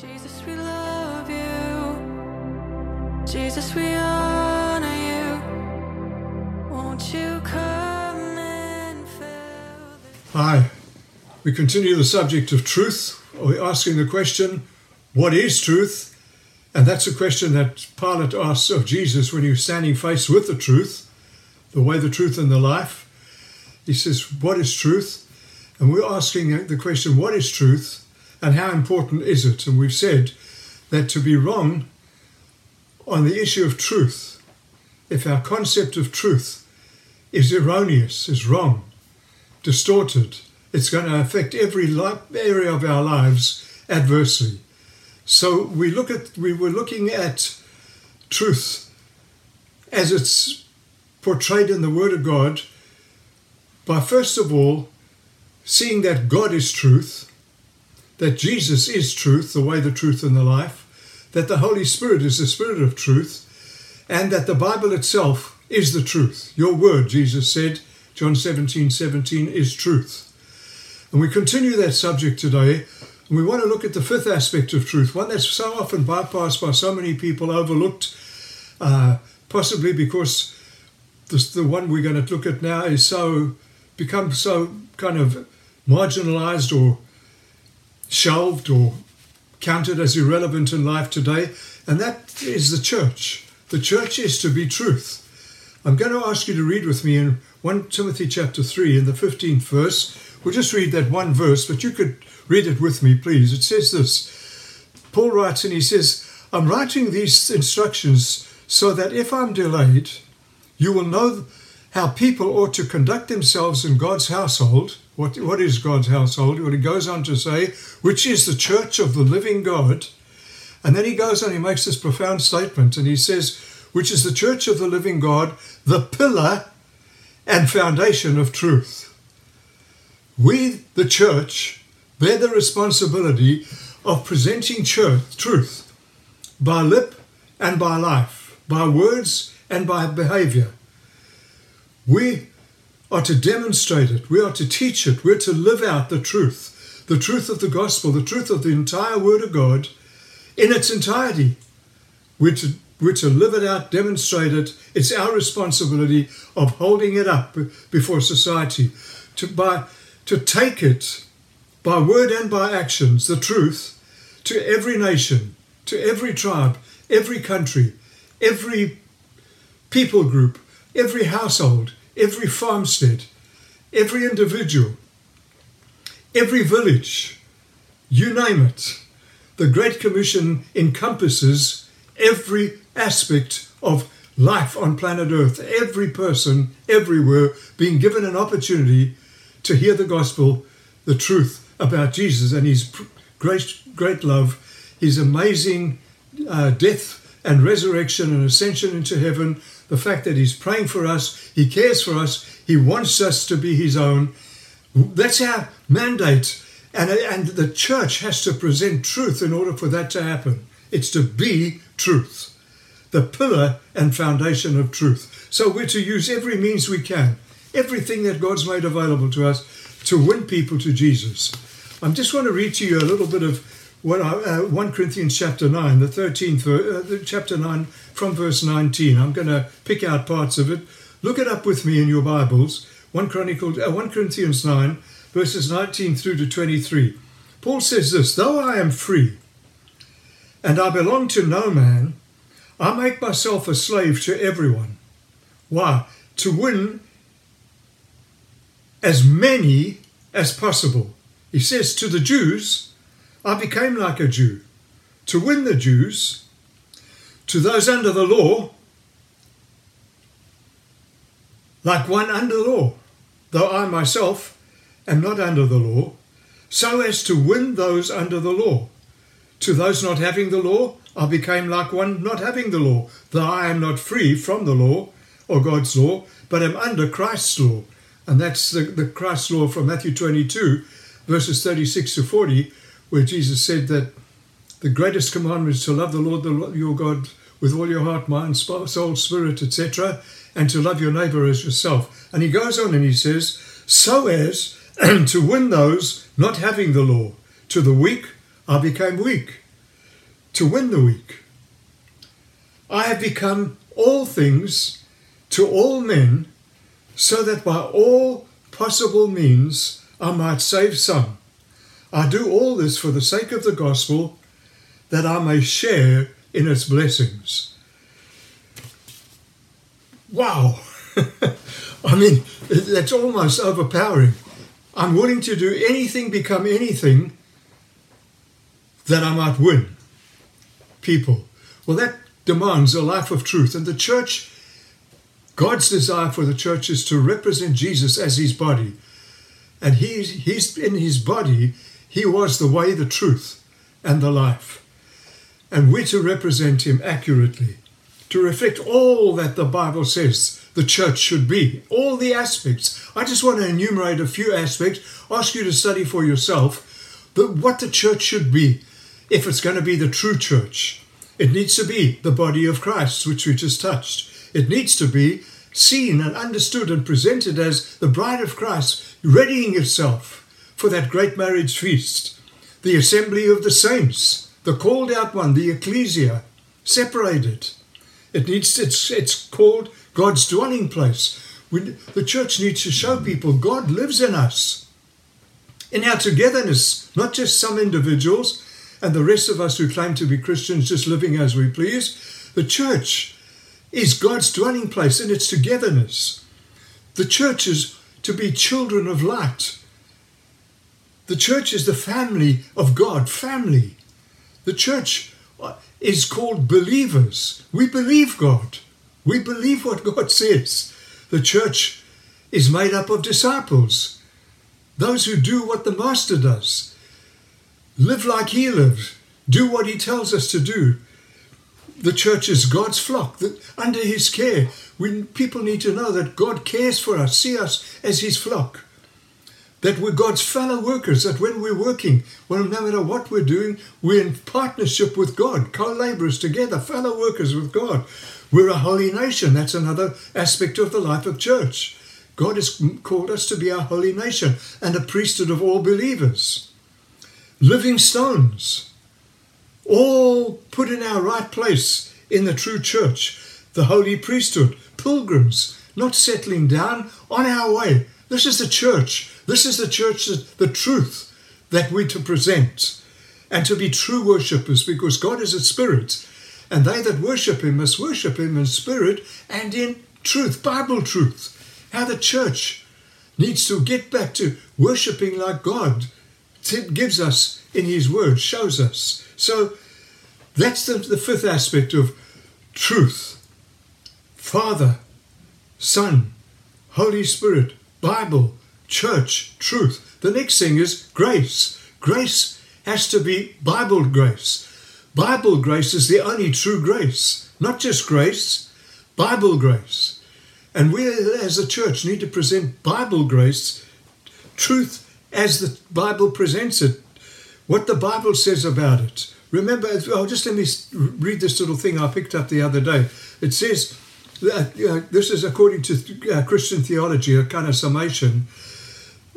Jesus, we love you. Jesus, we honor you. Won't you come and? Hi. We continue the subject of truth. We're asking the question, what is truth? And that's a question that Pilate asks of Jesus when he was standing face with the truth, the way, the truth, and the life. He says, What is truth? And we're asking the question, What is truth? And how important is it? And we've said that to be wrong on the issue of truth, if our concept of truth is erroneous, is wrong, distorted, it's going to affect every area of our lives adversely. So we look at we were looking at truth as it's portrayed in the Word of God by first of all seeing that God is truth, that Jesus is truth, the way, the truth, and the life, that the Holy Spirit is the Spirit of truth, and that the Bible itself is the truth. Your word, Jesus said, John 17 17, is truth. And we continue that subject today. And we want to look at the fifth aspect of truth, one that's so often bypassed by so many people, overlooked, uh, possibly because this, the one we're going to look at now is so become so kind of marginalized or shelved or counted as irrelevant in life today, and that is the church. The church is to be truth. I'm going to ask you to read with me in 1 Timothy chapter 3 in the 15th verse. We'll just read that one verse, but you could read it with me, please. It says this Paul writes, and he says, I'm writing these instructions so that if I'm delayed, you will know how people ought to conduct themselves in God's household. What, what is God's household? What he goes on to say, which is the church of the living God. And then he goes on, he makes this profound statement, and he says, which is the church of the living God, the pillar and foundation of truth. We, the church, bear the responsibility of presenting church, truth by lip and by life, by words and by behavior. We are to demonstrate it, we are to teach it, we're to live out the truth, the truth of the gospel, the truth of the entire Word of God in its entirety. We're to, we're to live it out, demonstrate it. It's our responsibility of holding it up before society, to, by, to take it by word and by actions, the truth, to every nation, to every tribe, every country, every people group, every household, every farmstead, every individual, every village, you name it. The Great Commission encompasses every aspect of life on planet Earth, every person, everywhere, being given an opportunity to hear the gospel, the truth about Jesus and his great, great love, his amazing uh, death and resurrection and ascension into heaven, the fact that he's praying for us, he cares for us, he wants us to be his own. That's our mandate. And, and the church has to present truth in order for that to happen. It's to be truth, the pillar and foundation of truth. So we're to use every means we can, everything that God's made available to us to win people to Jesus. I just want to read to you a little bit of I, uh, 1 Corinthians chapter 9, the 13th, uh, chapter 9 from verse 19. I'm going to pick out parts of it. Look it up with me in your Bibles. 1, Chronicle, uh, 1 Corinthians 9, verses 19 through to 23. Paul says this Though I am free and I belong to no man, I make myself a slave to everyone. Why? To win as many as possible. He says to the Jews, I became like a Jew. To win the Jews, to those under the law, like one under the law, though I myself am not under the law, so as to win those under the law. To those not having the law, I became like one not having the law, though I am not free from the law or God's law, but am under Christ's law. And that's the, the Christ's law from Matthew 22, verses 36 to 40, where Jesus said that the greatest commandment is to love the Lord the, your God with all your heart, mind, soul, spirit, etc., and to love your neighbor as yourself. And he goes on and he says, so as to win those not having the law. To the weak, I became weak, to win the weak. I have become all things to all men, so that by all possible means I might save some. I do all this for the sake of the gospel, that I may share in its blessings. Wow! I mean, that's almost overpowering. I'm willing to do anything, become anything, that I might win people. Well, that demands a life of truth. And the church, God's desire for the church is to represent Jesus as his body. And he's, he's in his body, he was the way, the truth, and the life. And we're to represent him accurately, to reflect all that the Bible says the church should be, all the aspects. I just want to enumerate a few aspects, ask you to study for yourself but what the church should be if it's going to be the true church. It needs to be the body of Christ, which we just touched. It needs to be seen and understood and presented as the bride of Christ, readying itself for that great marriage feast. The assembly of the saints, the called out one, the ecclesia, separated. It needs it's it's called God's dwelling place. We, the church needs to show people God lives in us. In our togetherness, not just some individuals, and the rest of us who claim to be Christians just living as we please. The church is God's dwelling place in its togetherness. The church is to be children of light. The church is the family of God, family. The church uh, is called believers. We believe God. We believe what God says. The church is made up of disciples, those who do what the Master does live like He lives, do what He tells us to do. The church is God's flock, that under His care. We, people need to know that God cares for us, see us as His flock. That we're God's fellow workers, that when we're working, well, no matter what we're doing, we're in partnership with God, co laborers together, fellow workers with God. We're a holy nation. That's another aspect of the life of church. God has called us to be a holy nation and a priesthood of all believers living stones, all put in our right place in the true church, the holy priesthood, pilgrims, not settling down on our way. This is the church. This is the church, the truth that we're to present and to be true worshippers because God is a spirit. And they that worship him must worship him in spirit and in truth, Bible truth. How the church needs to get back to worshipping like God gives us in His Word, shows us. So that's the, the fifth aspect of truth Father, Son, Holy Spirit, Bible, church, truth. The next thing is grace. Grace has to be Bible grace. Bible grace is the only true grace, not just grace, Bible grace. And we as a church need to present Bible grace, truth as the Bible presents it, what the Bible says about it. Remember, oh, just let me read this little thing I picked up the other day. It says, that, uh, this is according to uh, Christian theology, a kind of summation,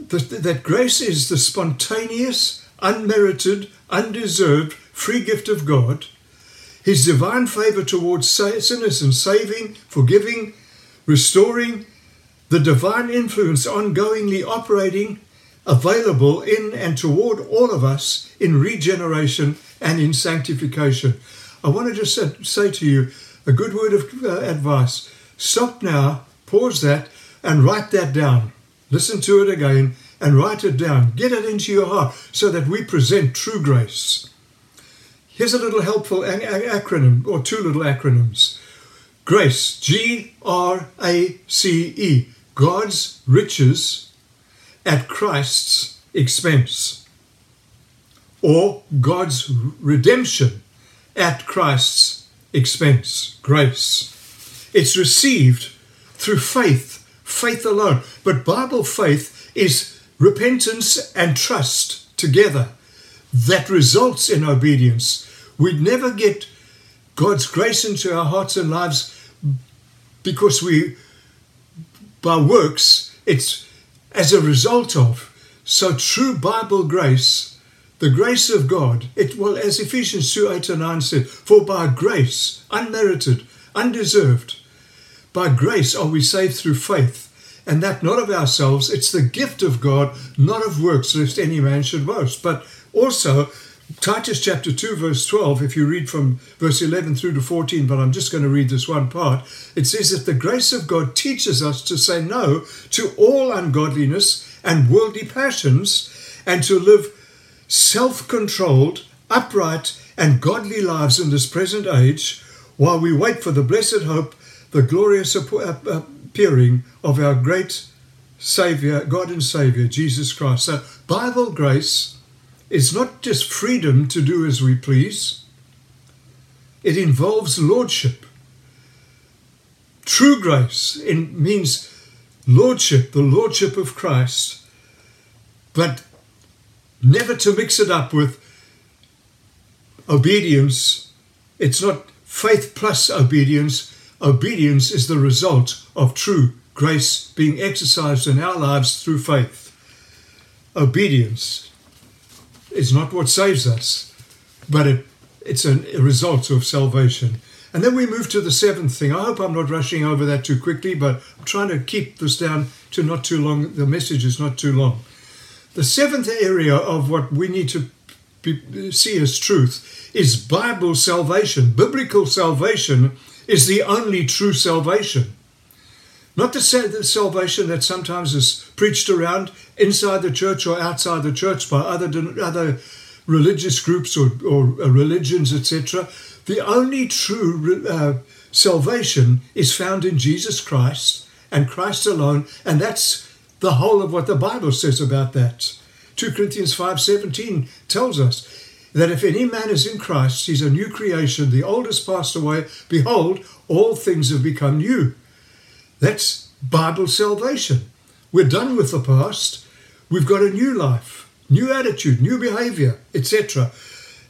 that, that grace is the spontaneous, unmerited, undeserved free gift of God, His divine favor towards sinners and saving, forgiving, restoring, the divine influence ongoingly operating available in and toward all of us in regeneration and in sanctification. I want to just say to you a good word of uh, advice. Stop now, pause that, and write that down. Listen to it again and write it down. Get it into your heart so that we present true grace. Here's a little helpful acronym, or two little acronyms. Grace, G R A C E, God's riches at Christ's expense, or God's redemption at Christ's expense, grace. It's received through faith, faith alone. But Bible faith is repentance and trust together that results in obedience. We'd never get God's grace into our hearts and lives because we, by works, it's as a result of. So, true Bible grace, The grace of God, it well as Ephesians 2 8 and 9 said, for by grace, unmerited, undeserved, by grace are we saved through faith, and that not of ourselves, it's the gift of God, not of works, lest any man should boast. But also, Titus chapter 2, verse 12, if you read from verse 11 through to 14, but I'm just going to read this one part, it says that the grace of God teaches us to say no to all ungodliness and worldly passions and to live self controlled, upright, and godly lives in this present age while we wait for the blessed hope, the glorious appearing of our great Savior, God and Savior, Jesus Christ. So, Bible grace is not just freedom to do as we please, it involves lordship. True grace means lordship, the lordship of Christ, but never to mix it up with obedience. It's not faith plus obedience. Obedience is the result of true grace being exercised in our lives through faith. Obedience is not what saves us, but it, it's a result of salvation. And then we move to the seventh thing. I hope I'm not rushing over that too quickly, but I'm trying to keep this down to not too long. The message is not too long. The seventh area of what we need to be, see as truth is Bible salvation. Biblical salvation is the only true salvation. Not the, salvation that sometimes is preached around inside the church or outside the church by other, other religious groups or, or uh, religions, etc. The only true uh, salvation is found in Jesus Christ and Christ alone, and that's the whole of what the Bible says about that. 2 Corinthians 5:17 tells us that if any man is in Christ, he's a new creation, the old has passed away, behold, all things have become new. That's Bible salvation. We're done with the past. We've got a new life, new attitude, new behavior, etc.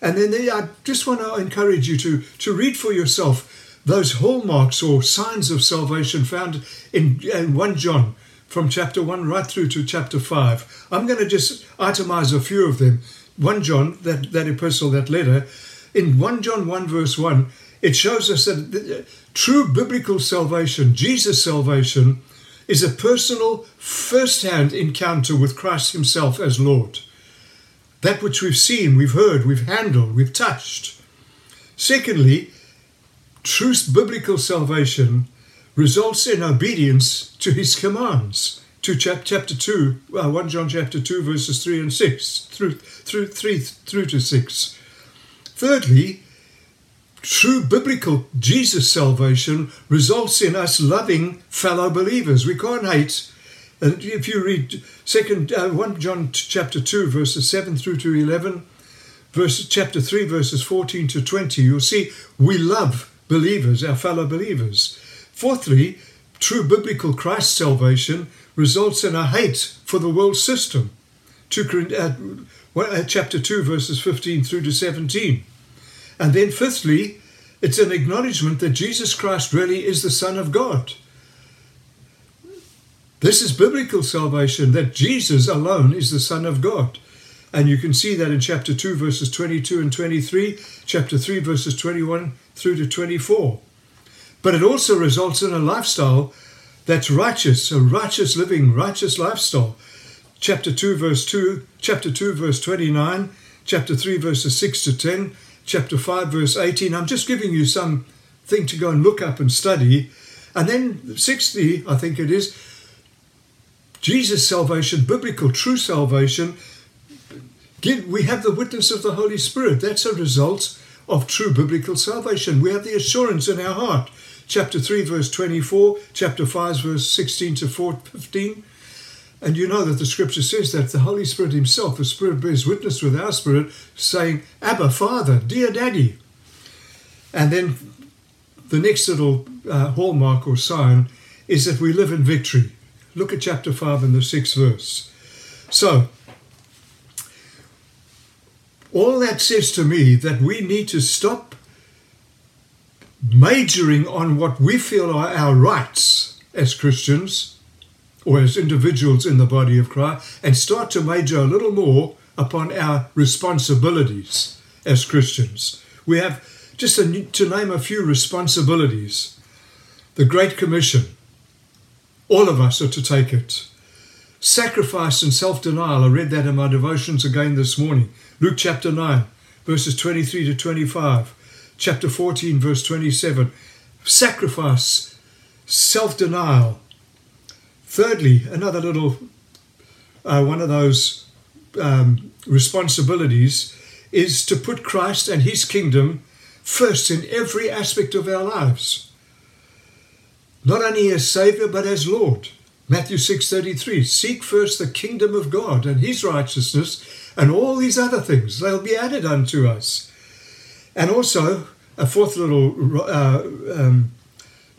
And then I just want to encourage you to, to read for yourself those hallmarks or signs of salvation found in, in 1 John from chapter 1 right through to chapter 5. I'm going to just itemize a few of them. 1 John, that, that epistle, that letter, in 1 John 1 verse 1, it shows us that uh, true biblical salvation, Jesus' salvation, is a personal, first hand encounter with Christ Himself as Lord. That which we've seen, we've heard, we've handled, we've touched. Secondly, true biblical salvation results in obedience to His commands. To chapter 2, uh, 1 John chapter 2, verses 3 and 6, through, through, 3 through to 6. Thirdly, true biblical Jesus salvation results in us loving fellow believers. We can't hate. And if you read second uh, 1 John chapter 2 verses 7 through to 11, verse chapter 3 verses 14 to 20, you'll see we love believers, our fellow believers. Fourthly, true biblical Christ salvation results in a hate for the world system. To, uh, uh, chapter 2 verses 15 through to 17. And then, fifthly, it's an acknowledgement that Jesus Christ really is the Son of God. This is biblical salvation, that Jesus alone is the Son of God. And you can see that in chapter 2, verses 22 and 23, chapter 3, verses 21 through to 24. But it also results in a lifestyle that's righteous, a righteous living, righteous lifestyle. Chapter 2, verse 2, chapter 2, verse 29, chapter 3, verses 6 to 10, chapter 5, verse 18. I'm just giving you some thing to go and look up and study. And then 60, I think it is, Jesus' salvation, biblical, true salvation. We have the witness of the Holy Spirit. That's a result of true biblical salvation. We have the assurance in our heart. Chapter 3, verse 24, chapter 5, verse 16 to 15. And you know that the scripture says that the Holy Spirit Himself, the Spirit bears witness with our spirit, saying, Abba, Father, dear Daddy. And then the next little uh, hallmark or sign is that we live in victory. Look at chapter 5 and the sixth verse. So, all that says to me that we need to stop majoring on what we feel are our rights as Christians or as individuals in the body of Christ and start to major a little more upon our responsibilities as Christians. We have, just a, to name a few responsibilities, the Great Commission. All of us are to take it. Sacrifice and self denial. I read that in my devotions again this morning. Luke chapter 9, verses 23 to 25. Chapter 14, verse 27. Sacrifice, self denial. Thirdly, another little uh, one of those um, responsibilities is to put Christ and his kingdom first in every aspect of our lives. Not only as Savior, but as Lord. Matthew 6:33 Seek first the kingdom of God and his righteousness and all these other things they'll be added unto us. And also a fourth little uh, um,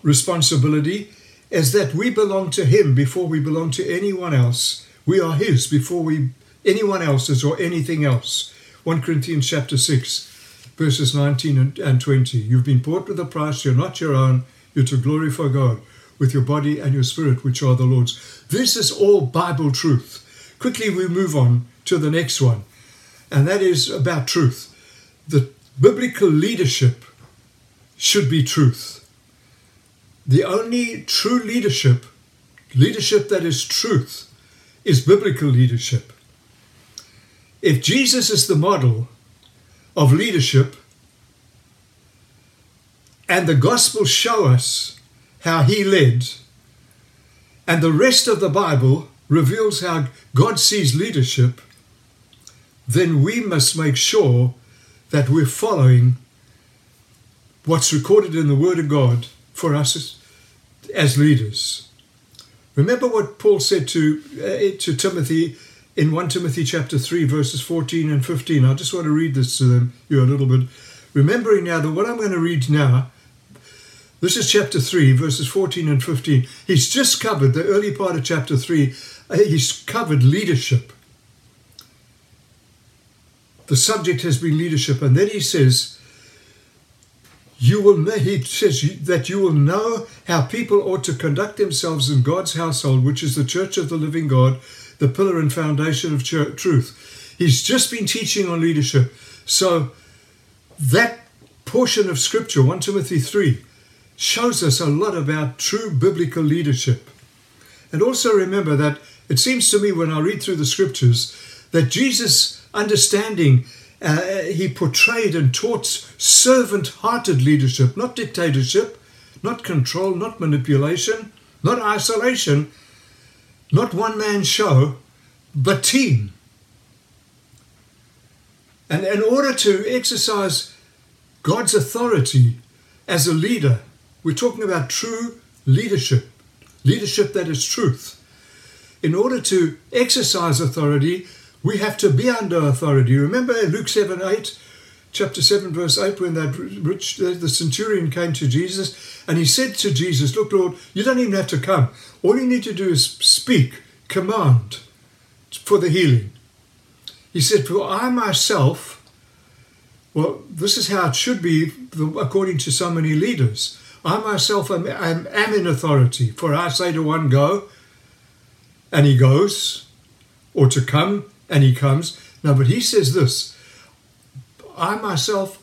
responsibility is that we belong to him before we belong to anyone else. We are his before we anyone else's or anything else. 1 Corinthians chapter 6 verses 19 and 20. You've been bought with a price, you're not your own, you're to glorify God with your body and your spirit, which are the Lord's. This is all Bible truth. Quickly, we move on to the next one, and that is about truth. The biblical leadership should be truth. The only true leadership, leadership that is truth, is biblical leadership. If Jesus is the model of leadership, and the Gospels show us how he led, and the rest of the Bible reveals how God sees leadership, then we must make sure that we're following what's recorded in the Word of God for us as, as leaders. Remember what Paul said to, uh, to Timothy in 1 Timothy chapter 3, verses 14 and 15. I just want to read this to them, you a little bit. Remembering now that what I'm going to read now, this is chapter 3, verses 14 and 15. He's just covered the early part of chapter 3, uh, he's covered leadership. The subject has been leadership. And then he says, you will he says that you will know how people ought to conduct themselves in God's household, which is the church of the living God, the pillar and foundation of truth. He's just been teaching on leadership. So that portion of scripture, 1 Timothy 3, shows us a lot about true biblical leadership. And also remember that it seems to me when I read through the scriptures that Jesus' understanding uh, he portrayed and taught servant hearted leadership, not dictatorship, not control, not manipulation, not isolation, not one man show, but team. And in order to exercise God's authority as a leader, we're talking about true leadership, leadership that is truth. In order to exercise authority, we have to be under authority. Remember Luke 7 8, chapter 7, verse 8, when that rich, the centurion came to Jesus and he said to Jesus, Look, Lord, you don't even have to come. All you need to do is speak, command for the healing. He said, For I myself, well, this is how it should be according to so many leaders. I myself am, am, am in authority, for I say to one, Go, and he goes, or to come, and he comes. Now, but he says this I myself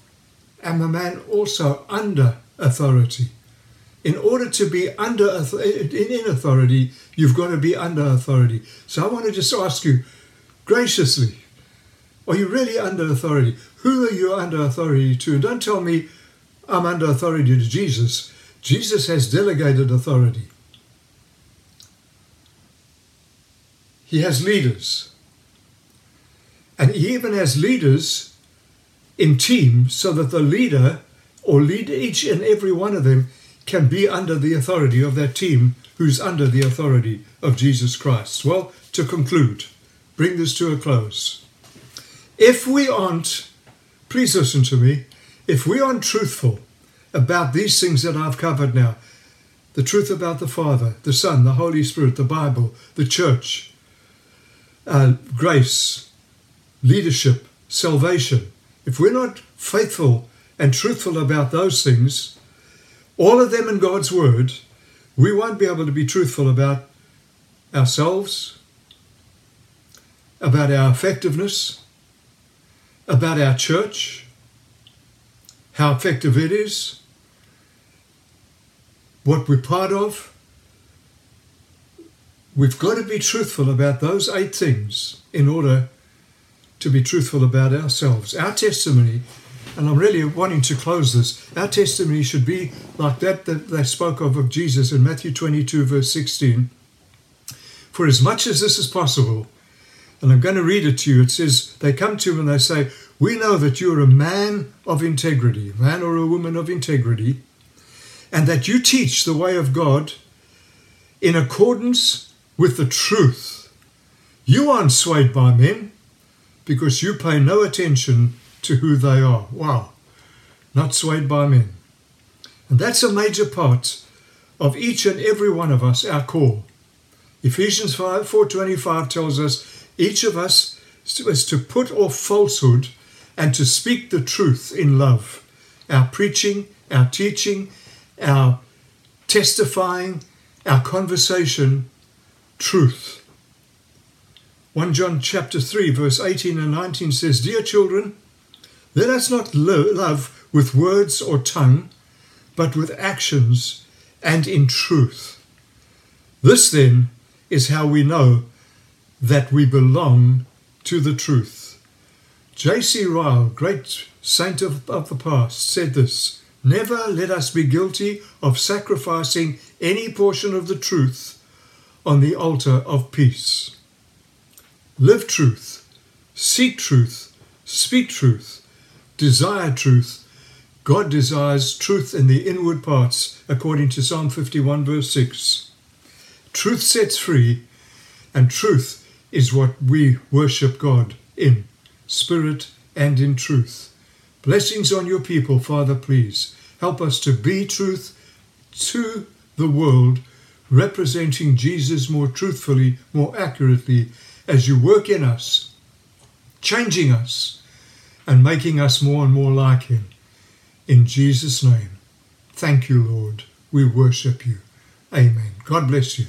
am a man also under authority. In order to be under in authority, you've got to be under authority. So I want to just ask you graciously, are you really under authority? Who are you under authority to? Don't tell me I'm under authority to Jesus. Jesus has delegated authority. He has leaders. And even as leaders in teams so that the leader or lead each and every one of them can be under the authority of that team who's under the authority of Jesus Christ. Well, to conclude, bring this to a close. If we aren't, please listen to me, if we aren't truthful about these things that I've covered now, the truth about the Father, the Son, the Holy Spirit, the Bible, the church, uh, grace, leadership, salvation, if we're not faithful and truthful about those things, all of them in God's Word, we won't be able to be truthful about ourselves, about our effectiveness, about our church, how effective it is, what we're part of. We've got to be truthful about those eight things in order to be truthful about ourselves. Our testimony, and I'm really wanting to close this, our testimony should be like that that they spoke of of Jesus in Matthew 22, verse 16. For as much as this is possible, and I'm going to read it to you, it says, They come to him and they say, We know that you're a man of integrity, a man or a woman of integrity, and that you teach the way of God in accordance with the truth. You aren't swayed by men because you pay no attention to who they are. Wow. Not swayed by men. And that's a major part of each and every one of us, our call. Ephesians 5 425 tells us each of us is to put off falsehood and to speak the truth in love. Our preaching, our teaching, our testifying, our conversation, truth. 1 John chapter 3 verse 18 and 19 says, Dear children, let us not lo- love with words or tongue, but with actions and in truth. This then is how we know that we belong to the truth. J.C. Ryle, great saint of, of the past, said this Never let us be guilty of sacrificing any portion of the truth on the altar of peace. Live truth, seek truth, speak truth, desire truth. God desires truth in the inward parts, according to Psalm 51, verse 6. Truth sets free, and truth is what we worship God in spirit and in truth. Blessings on your people, Father, please. Help us to be truth to the world, representing Jesus more truthfully, more accurately, as you work in us, changing us, and making us more and more like Him. In Jesus' name. Thank you, Lord. We worship you. Amen. God bless you.